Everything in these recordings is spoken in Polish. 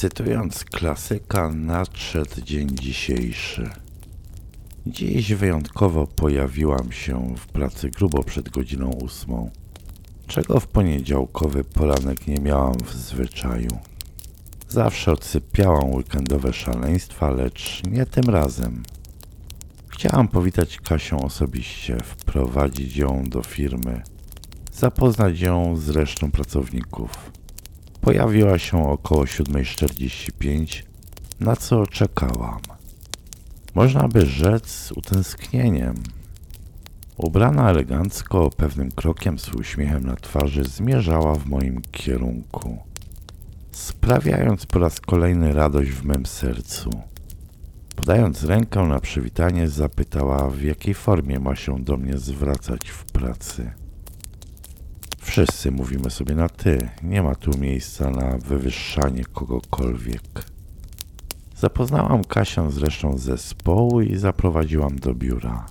Cytując klasyka, nadszedł dzień dzisiejszy. Dziś wyjątkowo pojawiłam się w pracy grubo przed godziną ósmą, czego w poniedziałkowy poranek nie miałam w zwyczaju. Zawsze odsypiałam weekendowe szaleństwa, lecz nie tym razem. Chciałam powitać Kasię osobiście, wprowadzić ją do firmy, zapoznać ją z resztą pracowników. Pojawiła się około 7.45, na co czekałam. Można by rzec z utęsknieniem. Ubrana elegancko, pewnym krokiem z uśmiechem na twarzy zmierzała w moim kierunku, sprawiając po raz kolejny radość w mym sercu. Podając rękę na przywitanie, zapytała, w jakiej formie ma się do mnie zwracać w pracy. Wszyscy mówimy sobie na ty, nie ma tu miejsca na wywyższanie kogokolwiek. Zapoznałam Kasię z resztą zespołu i zaprowadziłam do biura,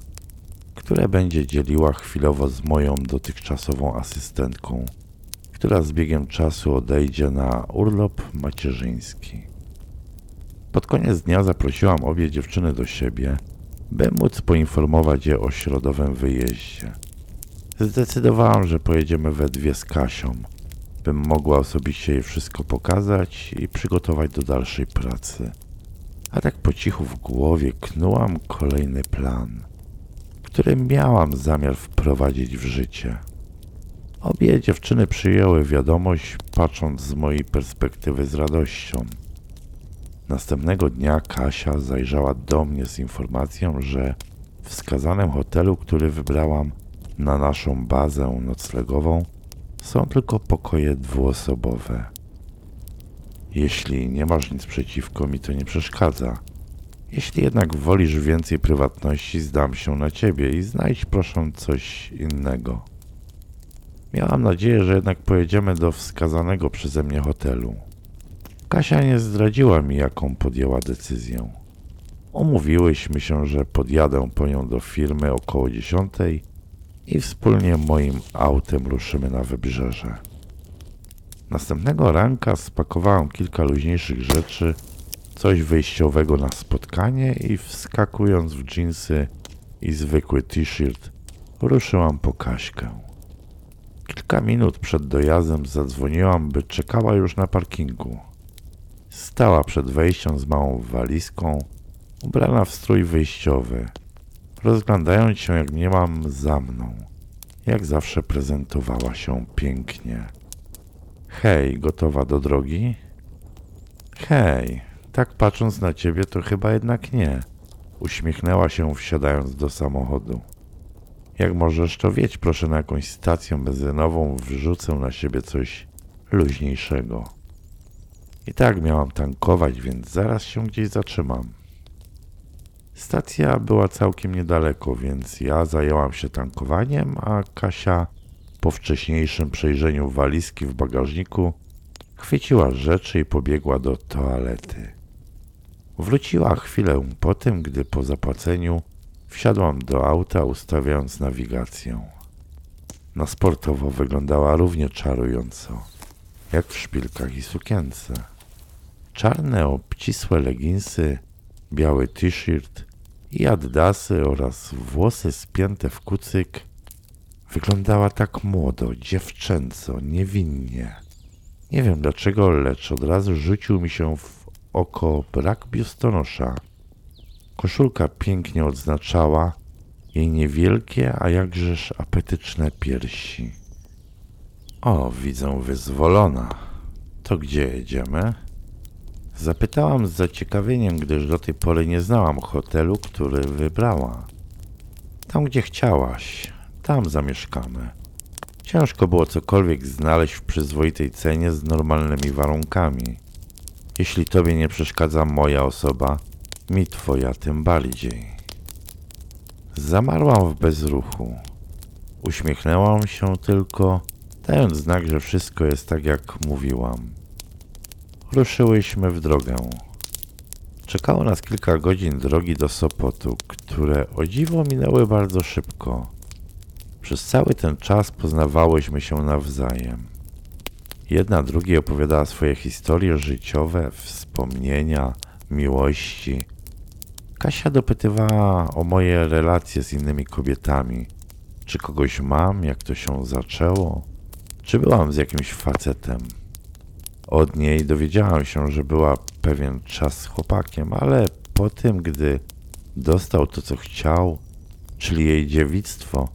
które będzie dzieliła chwilowo z moją dotychczasową asystentką, która z biegiem czasu odejdzie na urlop macierzyński. Pod koniec dnia zaprosiłam obie dziewczyny do siebie, by móc poinformować je o środowym wyjeździe. Zdecydowałam, że pojedziemy we dwie z Kasią, bym mogła osobiście jej wszystko pokazać i przygotować do dalszej pracy. A tak po cichu w głowie knułam kolejny plan, który miałam zamiar wprowadzić w życie. Obie dziewczyny przyjęły wiadomość, patrząc z mojej perspektywy z radością. Następnego dnia Kasia zajrzała do mnie z informacją, że w wskazanym hotelu, który wybrałam na naszą bazę noclegową, są tylko pokoje dwuosobowe. Jeśli nie masz nic przeciwko, mi to nie przeszkadza. Jeśli jednak wolisz więcej prywatności, zdam się na ciebie i znajdź proszę coś innego. Miałam nadzieję, że jednak pojedziemy do wskazanego przeze mnie hotelu. Kasia nie zdradziła mi, jaką podjęła decyzję. Umówiłyśmy się, że podjadę po nią do firmy około dziesiątej i wspólnie moim autem ruszymy na wybrzeże. Następnego ranka spakowałem kilka luźniejszych rzeczy, coś wyjściowego na spotkanie i wskakując w dżinsy i zwykły t-shirt, ruszyłam po Kaśkę. Kilka minut przed dojazdem zadzwoniłam, by czekała już na parkingu. Stała przed wejściem z małą walizką, ubrana w strój wyjściowy, rozglądając się jak nie mam za mną. Jak zawsze prezentowała się pięknie. Hej, gotowa do drogi? Hej, tak patrząc na ciebie, to chyba jednak nie. Uśmiechnęła się, wsiadając do samochodu. Jak możesz, to wiedź proszę na jakąś stację benzynową, wrzucę na siebie coś luźniejszego. I tak miałam tankować, więc zaraz się gdzieś zatrzymam. Stacja była całkiem niedaleko, więc ja zajęłam się tankowaniem, a Kasia po wcześniejszym przejrzeniu walizki w bagażniku chwyciła rzeczy i pobiegła do toalety. Wróciła chwilę po tym, gdy po zapłaceniu wsiadłam do auta, ustawiając nawigację. Na sportowo wyglądała równie czarująco, jak w szpilkach i sukience. Czarne, obcisłe leginsy, biały t-shirt i addasy oraz włosy spięte w kucyk wyglądała tak młodo, dziewczęco, niewinnie. Nie wiem dlaczego, lecz od razu rzucił mi się w oko brak biustonosza. Koszulka pięknie odznaczała jej niewielkie, a jakżeż apetyczne piersi. O, widzę wyzwolona. To gdzie jedziemy? Zapytałam z zaciekawieniem, gdyż do tej pory nie znałam hotelu, który wybrała. Tam, gdzie chciałaś, tam zamieszkamy. Ciężko było cokolwiek znaleźć w przyzwoitej cenie z normalnymi warunkami. Jeśli tobie nie przeszkadza moja osoba, mi twoja tym bardziej. Zamarłam w bezruchu. Uśmiechnęłam się tylko, dając znak, że wszystko jest tak, jak mówiłam. Ruszyłyśmy w drogę. Czekało nas kilka godzin drogi do Sopotu, które o dziwo minęły bardzo szybko. Przez cały ten czas poznawałyśmy się nawzajem. Jedna drugiej opowiadała swoje historie życiowe, wspomnienia, miłości. Kasia dopytywała o moje relacje z innymi kobietami. Czy kogoś mam, jak to się zaczęło? Czy byłam z jakimś facetem? Od niej dowiedziałam się, że była pewien czas chłopakiem, ale po tym, gdy dostał to, co chciał, czyli jej dziewictwo,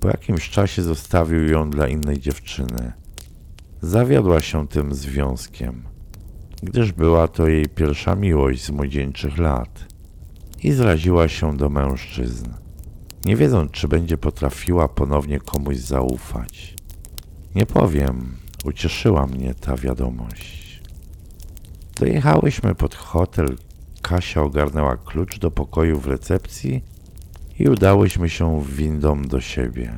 po jakimś czasie zostawił ją dla innej dziewczyny. Zawiodła się tym związkiem, gdyż była to jej pierwsza miłość z młodzieńczych lat i zraziła się do mężczyzn, nie wiedząc, czy będzie potrafiła ponownie komuś zaufać. Nie powiem, ucieszyła mnie ta wiadomość. Dojechałyśmy pod hotel. Kasia ogarnęła klucz do pokoju w recepcji i udałyśmy się windą do siebie.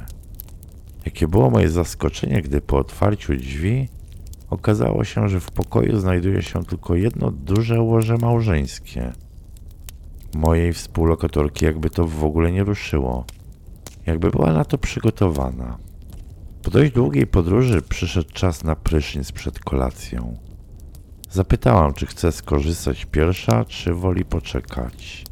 Jakie było moje zaskoczenie, gdy po otwarciu drzwi okazało się, że w pokoju znajduje się tylko jedno duże łoże małżeńskie. Mojej współlokatorki jakby to w ogóle nie ruszyło, jakby była na to przygotowana. Po dość długiej podróży przyszedł czas na prysznic przed kolacją. Zapytałam, czy chce skorzystać pierwsza, czy woli poczekać.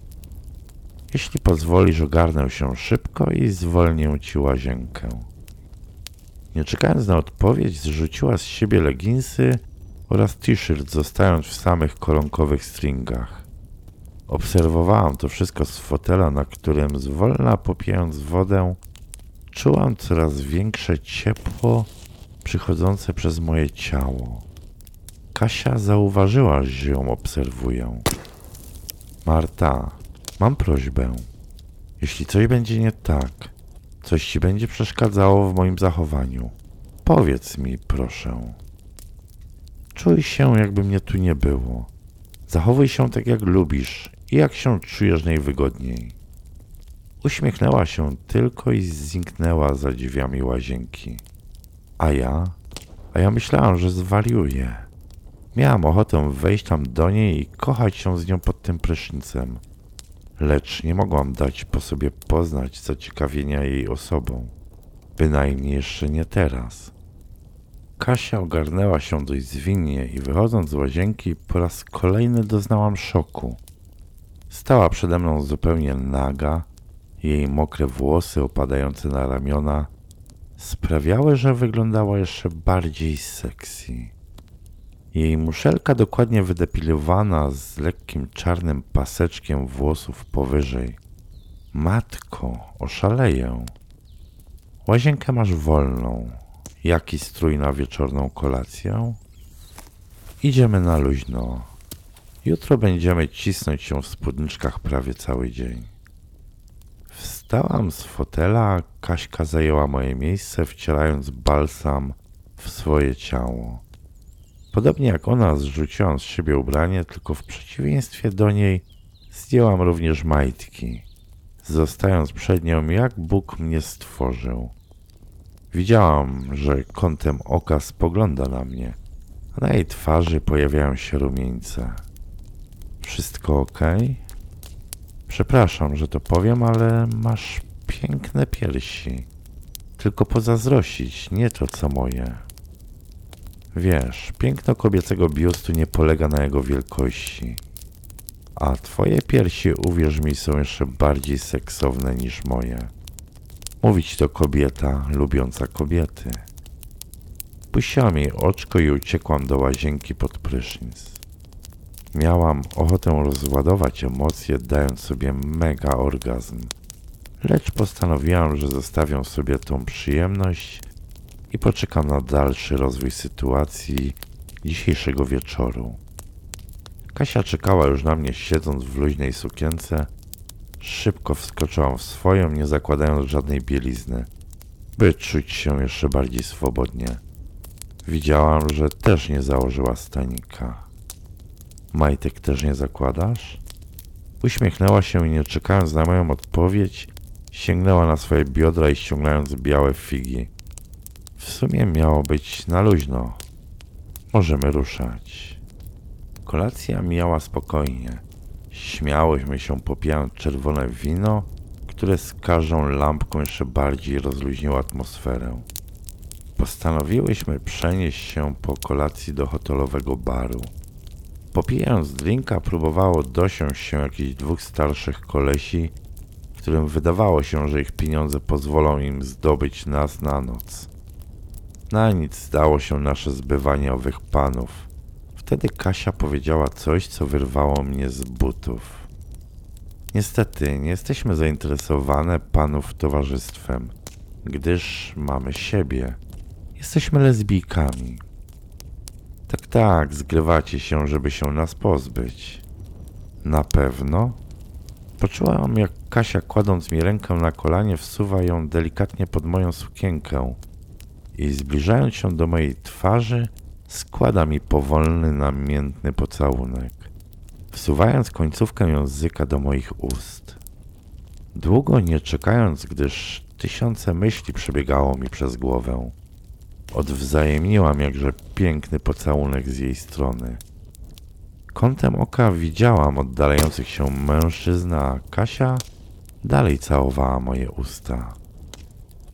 Jeśli pozwolisz, ogarnę się szybko i zwolnię ci łazienkę. Nie czekając na odpowiedź, zrzuciła z siebie leginsy oraz t-shirt, zostając w samych koronkowych stringach. Obserwowałam to wszystko z fotela, na którym zwolna popijając wodę, czułam coraz większe ciepło przychodzące przez moje ciało. Kasia zauważyła, że ją obserwuję. Marta, mam prośbę. Jeśli coś będzie nie tak, coś ci będzie przeszkadzało w moim zachowaniu, powiedz mi, proszę. Czuj się, jakby mnie tu nie było. Zachowuj się tak, jak lubisz i jak się czujesz najwygodniej. Uśmiechnęła się tylko i zniknęła za drzwiami łazienki. A ja? A ja myślałam, że zwariuję. Miałam ochotę wejść tam do niej i kochać się z nią pod tym prysznicem. Lecz nie mogłam dać po sobie poznać zaciekawienia jej osobą. Bynajmniej jeszcze nie teraz. Kasia ogarnęła się dość zwinnie i wychodząc z łazienki po raz kolejny doznałam szoku. Stała przede mną zupełnie naga, jej mokre włosy opadające na ramiona sprawiały, że wyglądała jeszcze bardziej sexy. Jej muszelka dokładnie wydepilowana z lekkim czarnym paseczkiem włosów powyżej. Matko, oszaleję. Łazienkę masz wolną. Jaki strój na wieczorną kolację? Idziemy na luźno. Jutro będziemy cisnąć się w spódniczkach prawie cały dzień. Wstałam z fotela, Kaśka zajęła moje miejsce, wcierając balsam w swoje ciało. Podobnie jak ona, zrzuciłam z siebie ubranie, tylko w przeciwieństwie do niej zdjęłam również majtki, zostając przed nią, jak Bóg mnie stworzył. Widziałam, że kątem oka spogląda na mnie, a na jej twarzy pojawiają się rumieńce. Wszystko ok? Przepraszam, że to powiem, ale masz piękne piersi. Tylko pozazdrościć, nie to co moje. Wiesz, piękno kobiecego biustu nie polega na jego wielkości. A twoje piersi, uwierz mi, są jeszcze bardziej seksowne niż moje. Mówić to kobieta lubiąca kobiety. Jej oczko i uciekłam do łazienki pod prysznic. Miałam ochotę rozładować emocje, dając sobie mega orgazm. Lecz postanowiłam, że zostawię sobie tą przyjemność i poczekam na dalszy rozwój sytuacji dzisiejszego wieczoru. Kasia czekała już na mnie siedząc w luźnej sukience. Szybko wskoczyłam w swoją, nie zakładając żadnej bielizny, by czuć się jeszcze bardziej swobodnie. Widziałam, że też nie założyła stanika. Majtek też nie zakładasz? Uśmiechnęła się i nie czekając na moją odpowiedź, sięgnęła na swoje biodra i ściągając białe figi. W sumie miało być na luźno. Możemy ruszać. Kolacja mijała spokojnie. Śmiałyśmy się popijając czerwone wino, które z każdą lampką jeszcze bardziej rozluźniło atmosferę. Postanowiłyśmy przenieść się po kolacji do hotelowego baru. Popijając drinka, próbowało dosiąść się jakichś dwóch starszych kolesi, którym wydawało się, że ich pieniądze pozwolą im zdobyć nas na noc. Na nic zdało się nasze zbywanie owych panów. Wtedy Kasia powiedziała coś, co wyrwało mnie z butów. Niestety, nie jesteśmy zainteresowane panów towarzystwem, gdyż mamy siebie. Jesteśmy lesbijkami. Tak, tak, zgrywacie się, żeby się nas pozbyć. Na pewno? Poczułam, jak Kasia, kładąc mi rękę na kolanie, wsuwa ją delikatnie pod moją sukienkę i zbliżając się do mojej twarzy, składa mi powolny, namiętny pocałunek, wsuwając końcówkę języka do moich ust. Długo nie czekając, gdyż tysiące myśli przebiegało mi przez głowę, odwzajemniłam jakże piękny pocałunek z jej strony. Kątem oka widziałam oddalających się mężczyzn, a Kasia dalej całowała moje usta.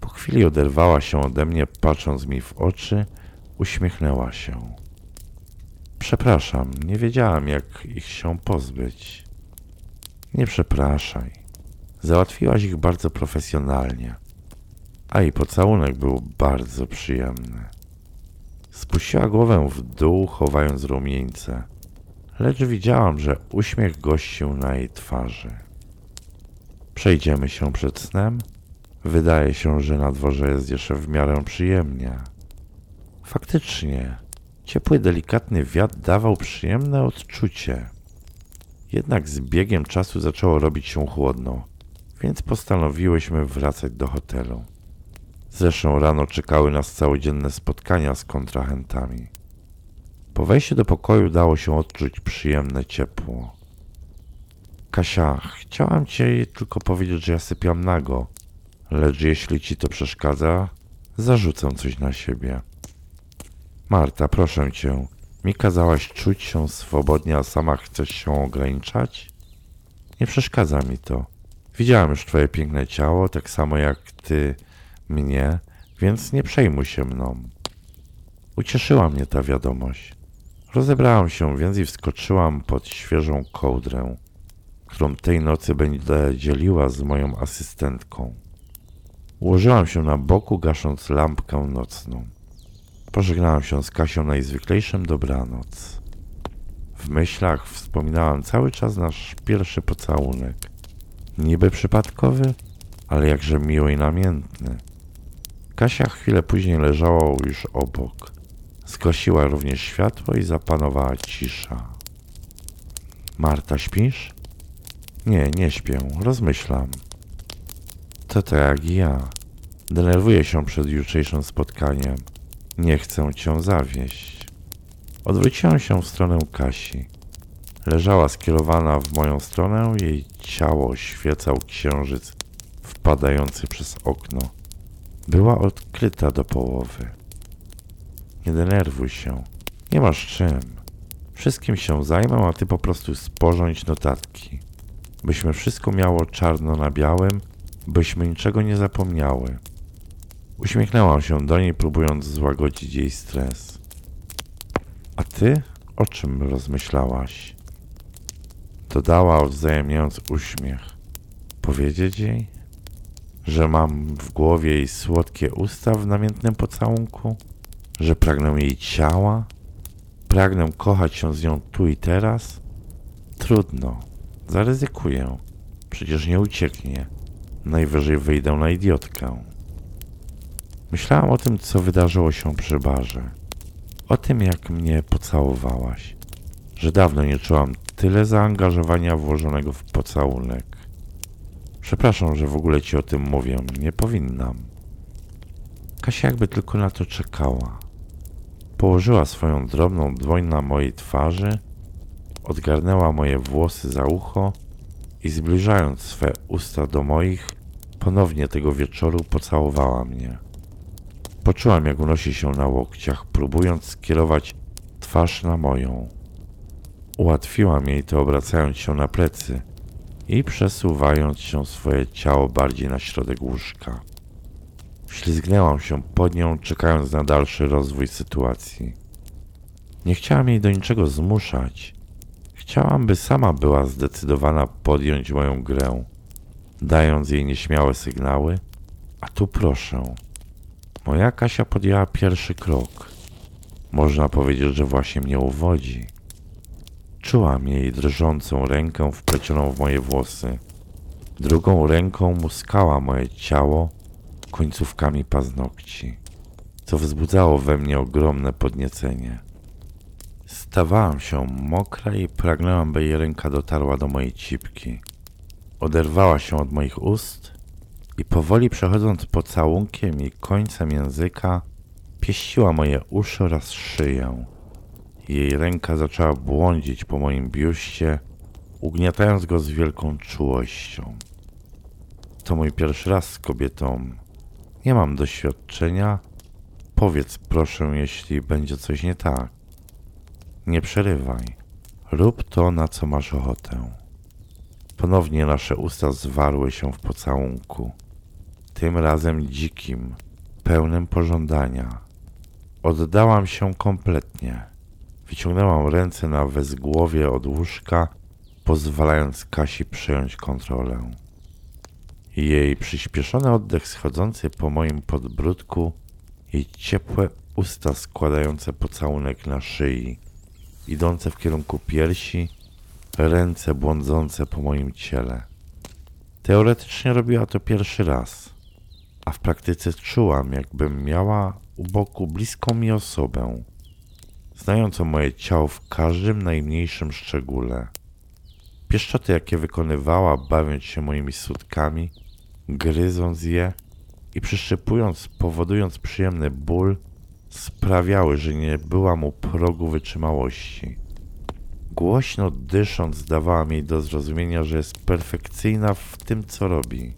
Po chwili oderwała się ode mnie, patrząc mi w oczy, uśmiechnęła się. Przepraszam, nie wiedziałam, jak ich się pozbyć. Nie przepraszaj. Załatwiłaś ich bardzo profesjonalnie, a i pocałunek był bardzo przyjemny. Spuściła głowę w dół, chowając rumieńce, lecz widziałam, że uśmiech gościł na jej twarzy. Przejdziemy się przed snem? Wydaje się, że na dworze jest jeszcze w miarę przyjemnie. Faktycznie, ciepły, delikatny wiatr dawał przyjemne odczucie. Jednak z biegiem czasu zaczęło robić się chłodno, więc postanowiłyśmy wracać do hotelu. Zresztą rano czekały nas całodzienne spotkania z kontrahentami. Po wejściu do pokoju dało się odczuć przyjemne ciepło. Kasia, chciałam ci tylko powiedzieć, że ja sypiam nago, lecz jeśli ci to przeszkadza, zarzucę coś na siebie. Marta, proszę cię, mi kazałaś czuć się swobodnie, a sama chcesz się ograniczać? Nie przeszkadza mi to. Widziałam już twoje piękne ciało, tak samo jak ty mnie, więc nie przejmuj się mną. Ucieszyła mnie ta wiadomość. Rozebrałam się więc i wskoczyłam pod świeżą kołdrę, którą tej nocy będę dzieliła z moją asystentką. Ułożyłam się na boku, gasząc lampkę nocną. Pożegnałam się z Kasią najzwyklejszym dobranoc. W myślach wspominałam cały czas nasz pierwszy pocałunek. Niby przypadkowy, ale jakże miły i namiętny. Kasia chwilę później leżała już obok. Zgasiła również światło i zapanowała cisza. Marta, śpisz? Nie, nie śpię, rozmyślam. To tak jak ja. Denerwuję się przed jutrzejszym spotkaniem. Nie chcę cię zawieść. Odwróciłem się w stronę Kasi. Leżała skierowana w moją stronę, jej ciało oświecał księżyc wpadający przez okno. Była odkryta do połowy. Nie denerwuj się. Nie masz czym. Wszystkim się zajmę, a ty po prostu sporządź notatki. Byśmy wszystko miało czarno na białym, byśmy niczego nie zapomniały. Uśmiechnęłam się do niej, próbując złagodzić jej stres. A ty o czym rozmyślałaś? Dodała, odwzajemniając uśmiech. Powiedzieć jej, że mam w głowie jej słodkie usta w namiętnym pocałunku? Że pragnę jej ciała? Pragnę kochać się z nią tu i teraz? Trudno. Zaryzykuję. Przecież nie ucieknie. Najwyżej wyjdę na idiotkę. Myślałam o tym, co wydarzyło się przy barze. O tym, jak mnie pocałowałaś. Że dawno nie czułam tyle zaangażowania włożonego w pocałunek. Przepraszam, że w ogóle ci o tym mówię. Nie powinnam. Kasia jakby tylko na to czekała. Położyła swoją drobną dłoń na mojej twarzy, odgarnęła moje włosy za ucho i zbliżając swe usta do moich, ponownie tego wieczoru pocałowała mnie. Poczułam, jak unosi się na łokciach, próbując skierować twarz na moją. Ułatwiłam jej to, obracając się na plecy i przesuwając się swoje ciało bardziej na środek łóżka. Ślizgnęłam się pod nią, czekając na dalszy rozwój sytuacji. Nie chciałam jej do niczego zmuszać. Chciałam, by sama była zdecydowana podjąć moją grę, dając jej nieśmiałe sygnały. A tu proszę. Moja Kasia podjęła pierwszy krok. Można powiedzieć, że właśnie mnie uwodzi. Czułam jej drżącą rękę wplecioną w moje włosy. Drugą ręką muskała moje ciało końcówkami paznokci, co wzbudzało we mnie ogromne podniecenie. Stawałam się mokra i pragnęłam, by jej ręka dotarła do mojej cipki. Oderwała się od moich ust i powoli przechodząc pocałunkiem i końcem języka, pieściła moje uszy oraz szyję. Jej ręka zaczęła błądzić po moim biuście, ugniatając go z wielką czułością. To mój pierwszy raz z kobietą. Nie mam doświadczenia. Powiedz proszę, jeśli będzie coś nie tak. Nie przerywaj. Rób to, na co masz ochotę. Ponownie nasze usta zwarły się w pocałunku. Tym razem dzikim, pełnym pożądania. Oddałam się kompletnie. Wyciągnęłam ręce na wezgłowie od łóżka, pozwalając Kasi przejąć kontrolę. Jej przyspieszony oddech schodzący po moim podbródku, jej ciepłe usta składające pocałunek na szyi, idące w kierunku piersi, ręce błądzące po moim ciele. Teoretycznie robiła to pierwszy raz, a w praktyce czułam, jakbym miała u boku bliską mi osobę, znającą moje ciało w każdym najmniejszym szczególe. Pieszczoty, jakie wykonywała, bawiąc się moimi sutkami, gryząc je i przyszczypując, powodując przyjemny ból, sprawiały, że nie byłam u progu wytrzymałości. Głośno dysząc, dawałam jej do zrozumienia, że jest perfekcyjna w tym, co robi.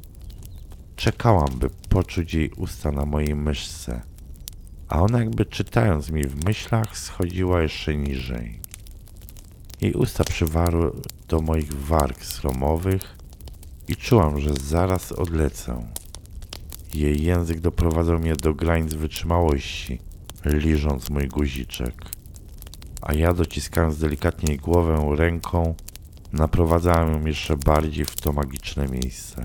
Czekałam, by poczuć jej usta na mojej myszce, a ona jakby czytając mi w myślach schodziła jeszcze niżej. Jej usta przywarły do moich warg sromowych i czułam, że zaraz odlecę. Jej język doprowadzał mnie do granic wytrzymałości, liżąc mój guziczek, a ja dociskając delikatnie jej głowę ręką, naprowadzałem ją jeszcze bardziej w to magiczne miejsce.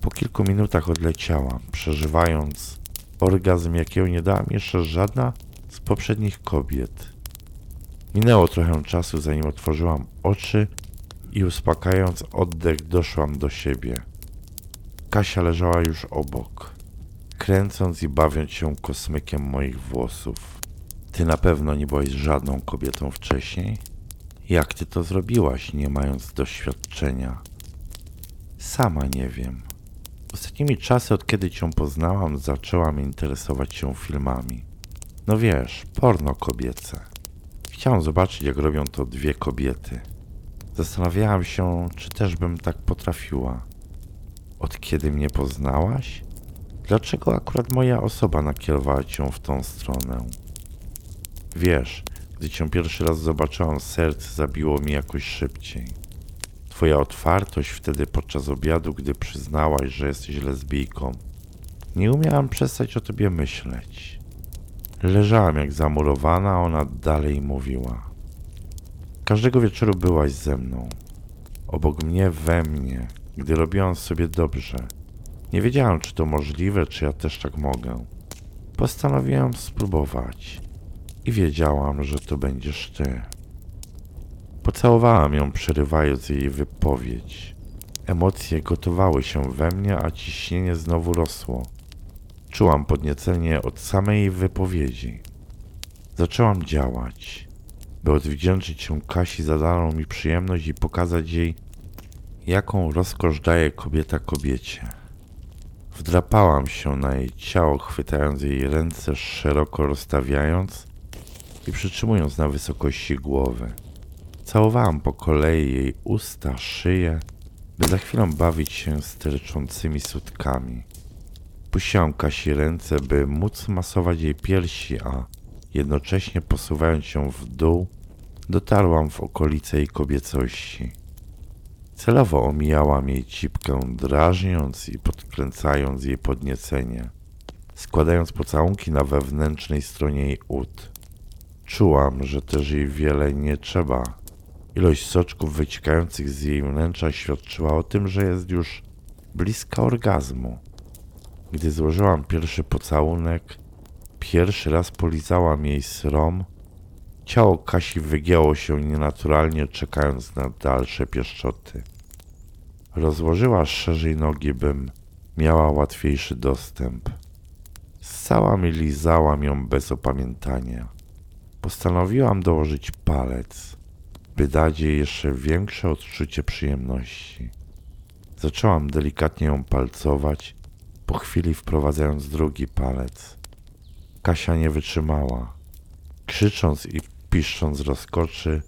Po kilku minutach odleciałam, przeżywając orgazm, jakiego nie dała mi jeszcze żadna z poprzednich kobiet. Minęło trochę czasu, zanim otworzyłam oczy i uspokajając oddech doszłam do siebie. Kasia leżała już obok, kręcąc i bawiąc się kosmykiem moich włosów. Ty na pewno nie byłaś żadną kobietą wcześniej? Jak ty to zrobiłaś, nie mając doświadczenia? Sama nie wiem. Ostatnimi czasy, od kiedy cię poznałam, zaczęłam interesować się filmami. No wiesz, porno kobiece. Chciałam zobaczyć, jak robią to dwie kobiety. Zastanawiałam się, czy też bym tak potrafiła. Od kiedy mnie poznałaś? Dlaczego akurat moja osoba nakierowała cię w tą stronę? Wiesz, gdy cię pierwszy raz zobaczyłam, serce zabiło mi jakoś szybciej. Twoja otwartość wtedy podczas obiadu, gdy przyznałaś, że jesteś lesbijką. Nie umiałam przestać o tobie myśleć. Leżałam jak zamurowana, a ona dalej mówiła. Każdego wieczoru byłaś ze mną. Obok mnie, we mnie, gdy robiłam sobie dobrze. Nie wiedziałam, czy to możliwe, czy ja też tak mogę. Postanowiłam spróbować i wiedziałam, że to będziesz ty. Pocałowałam ją, przerywając jej wypowiedź. Emocje gotowały się we mnie, a ciśnienie znowu rosło. Czułam podniecenie od samej wypowiedzi. Zaczęłam działać, by odwdzięczyć się Kasi za daną mi przyjemność i pokazać jej, jaką rozkosz daje kobieta kobiecie. Wdrapałam się na jej ciało, chwytając jej ręce szeroko rozstawiając i przytrzymując na wysokości głowy. Całowałam po kolei jej usta, szyję, by za chwilę bawić się sterczącymi sutkami. Puściłam Kasi ręce, by móc masować jej piersi, a jednocześnie posuwając się w dół, dotarłam w okolice jej kobiecości. Celowo omijałam jej cipkę, drażniąc i podkręcając jej podniecenie. składając pocałunki na wewnętrznej stronie jej ud. Czułam, że też jej wiele nie trzeba. Ilość soczków wyciekających z jej wnętrza świadczyła o tym, że jest już bliska orgazmu. Gdy złożyłam pierwszy pocałunek, pierwszy raz polizałam jej srom, ciało Kasi wygięło się nienaturalnie, czekając na dalsze pieszczoty. Rozłożyła szerzej nogi, bym miała łatwiejszy dostęp. Ssała mi lizałam ją bez opamiętania. Postanowiłam dołożyć palec, by dać jej jeszcze większe odczucie przyjemności. Zaczęłam delikatnie ją palcować, po chwili wprowadzając drugi palec. Kasia nie wytrzymała. Krzycząc i piszcząc rozkoczy,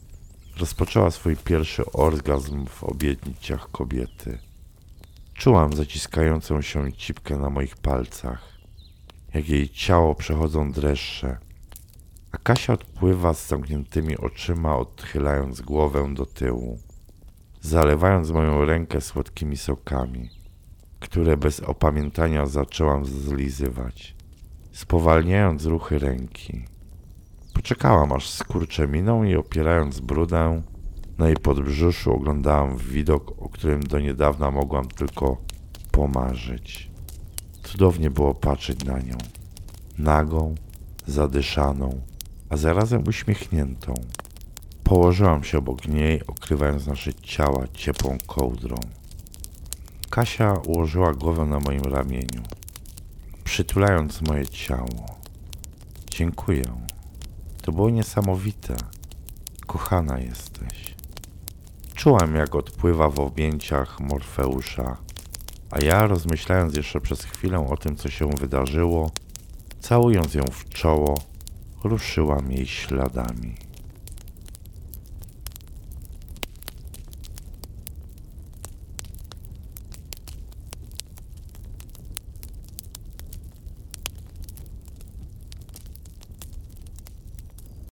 rozpoczęła swój pierwszy orgazm w obietnicach kobiety. Czułam zaciskającą się cipkę na moich palcach, jak jej ciało przechodzą dreszcze, a Kasia odpływa z zamkniętymi oczyma, odchylając głowę do tyłu, zalewając moją rękę słodkimi sokami, które bez opamiętania zaczęłam zlizywać, spowalniając ruchy ręki. Poczekałam, aż skurcze miną i opierając brudę na jej podbrzuszu oglądałam widok, o którym do niedawna mogłam tylko pomarzyć. Cudownie było patrzeć na nią. Nagą, zadyszaną, a zarazem uśmiechniętą. Położyłam się obok niej, okrywając nasze ciała ciepłą kołdrą. Kasia ułożyła głowę na moim ramieniu, przytulając moje ciało. Dziękuję. To było niesamowite. Kochana jesteś. Czułam, jak odpływa w objęciach Morfeusza, a ja, rozmyślając jeszcze przez chwilę o tym, co się wydarzyło, całując ją w czoło, ruszyłam jej śladami.